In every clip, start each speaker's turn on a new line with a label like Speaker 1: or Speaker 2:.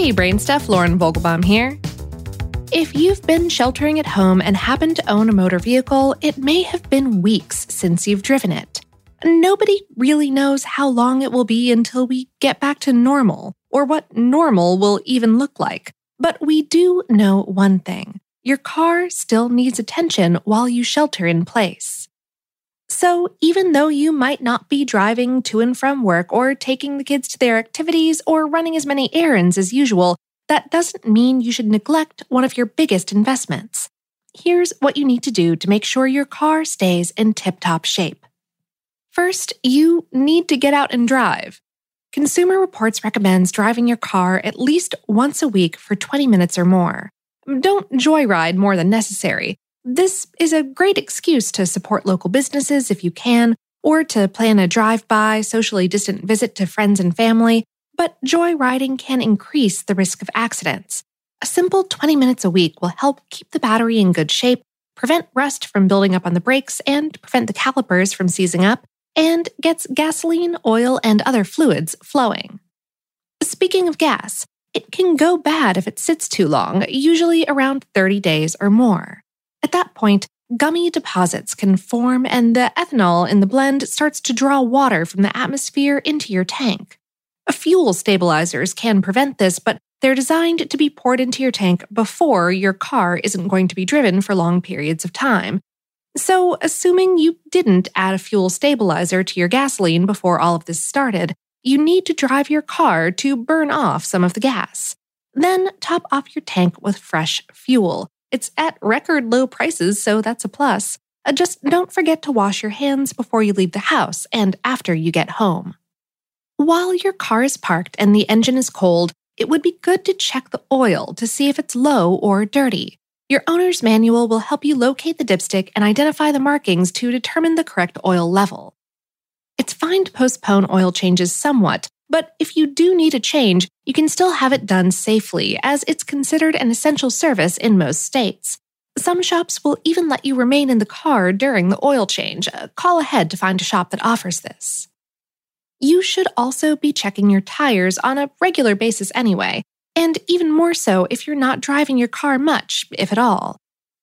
Speaker 1: Hey, Brain Stuff, Lauren Vogelbaum here. If you've been sheltering at home and happen to own a motor vehicle, it may have been weeks since you've driven it. Nobody really knows how long it will be until we get back to normal, or what normal will even look like. But we do know one thing your car still needs attention while you shelter in place. So, even though you might not be driving to and from work or taking the kids to their activities or running as many errands as usual, that doesn't mean you should neglect one of your biggest investments. Here's what you need to do to make sure your car stays in tip top shape. First, you need to get out and drive. Consumer Reports recommends driving your car at least once a week for 20 minutes or more. Don't joyride more than necessary. This is a great excuse to support local businesses if you can, or to plan a drive by, socially distant visit to friends and family, but joyriding can increase the risk of accidents. A simple 20 minutes a week will help keep the battery in good shape, prevent rust from building up on the brakes, and prevent the calipers from seizing up, and gets gasoline, oil, and other fluids flowing. Speaking of gas, it can go bad if it sits too long, usually around 30 days or more. At that point, gummy deposits can form and the ethanol in the blend starts to draw water from the atmosphere into your tank. Fuel stabilizers can prevent this, but they're designed to be poured into your tank before your car isn't going to be driven for long periods of time. So, assuming you didn't add a fuel stabilizer to your gasoline before all of this started, you need to drive your car to burn off some of the gas. Then top off your tank with fresh fuel. It's at record low prices, so that's a plus. Uh, just don't forget to wash your hands before you leave the house and after you get home. While your car is parked and the engine is cold, it would be good to check the oil to see if it's low or dirty. Your owner's manual will help you locate the dipstick and identify the markings to determine the correct oil level. It's fine to postpone oil changes somewhat, but if you do need a change, you can still have it done safely, as it's considered an essential service in most states. Some shops will even let you remain in the car during the oil change. Uh, call ahead to find a shop that offers this. You should also be checking your tires on a regular basis anyway, and even more so if you're not driving your car much, if at all.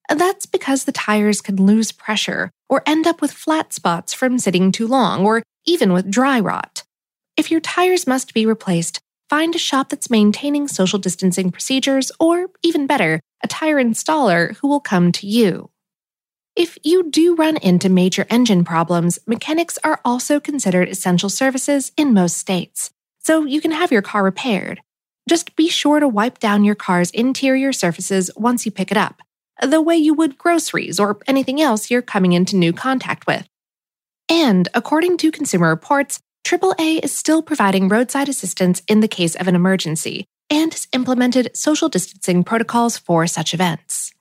Speaker 1: That's because the tires can lose pressure or end up with flat spots from sitting too long or even with dry rot. If your tires must be replaced, find a shop that's maintaining social distancing procedures or, even better, a tire installer who will come to you. If you do run into major engine problems, mechanics are also considered essential services in most states, so you can have your car repaired. Just be sure to wipe down your car's interior surfaces once you pick it up, the way you would groceries or anything else you're coming into new contact with. And according to Consumer Reports, AAA is still providing roadside assistance in the case of an emergency and has implemented social distancing protocols for such events.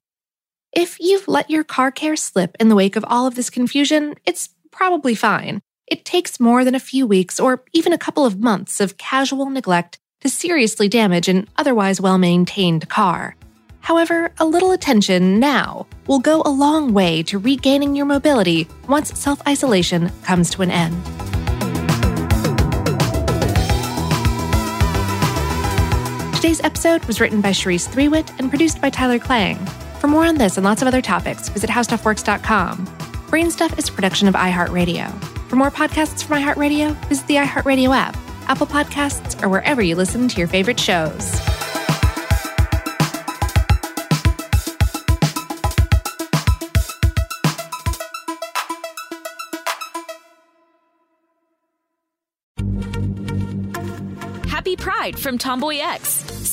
Speaker 1: If you've let your car care slip in the wake of all of this confusion, it's probably fine. It takes more than a few weeks or even a couple of months of casual neglect to seriously damage an otherwise well maintained car. However, a little attention now will go a long way to regaining your mobility once self isolation comes to an end. Today's episode was written by Cherise Threewitt and produced by Tyler Klang. For more on this and lots of other topics, visit howstuffworks.com. Brainstuff is a production of iHeartRadio. For more podcasts from iHeartRadio, visit the iHeartRadio app, Apple Podcasts, or wherever you listen to your favorite shows.
Speaker 2: Happy Pride from Tomboy X,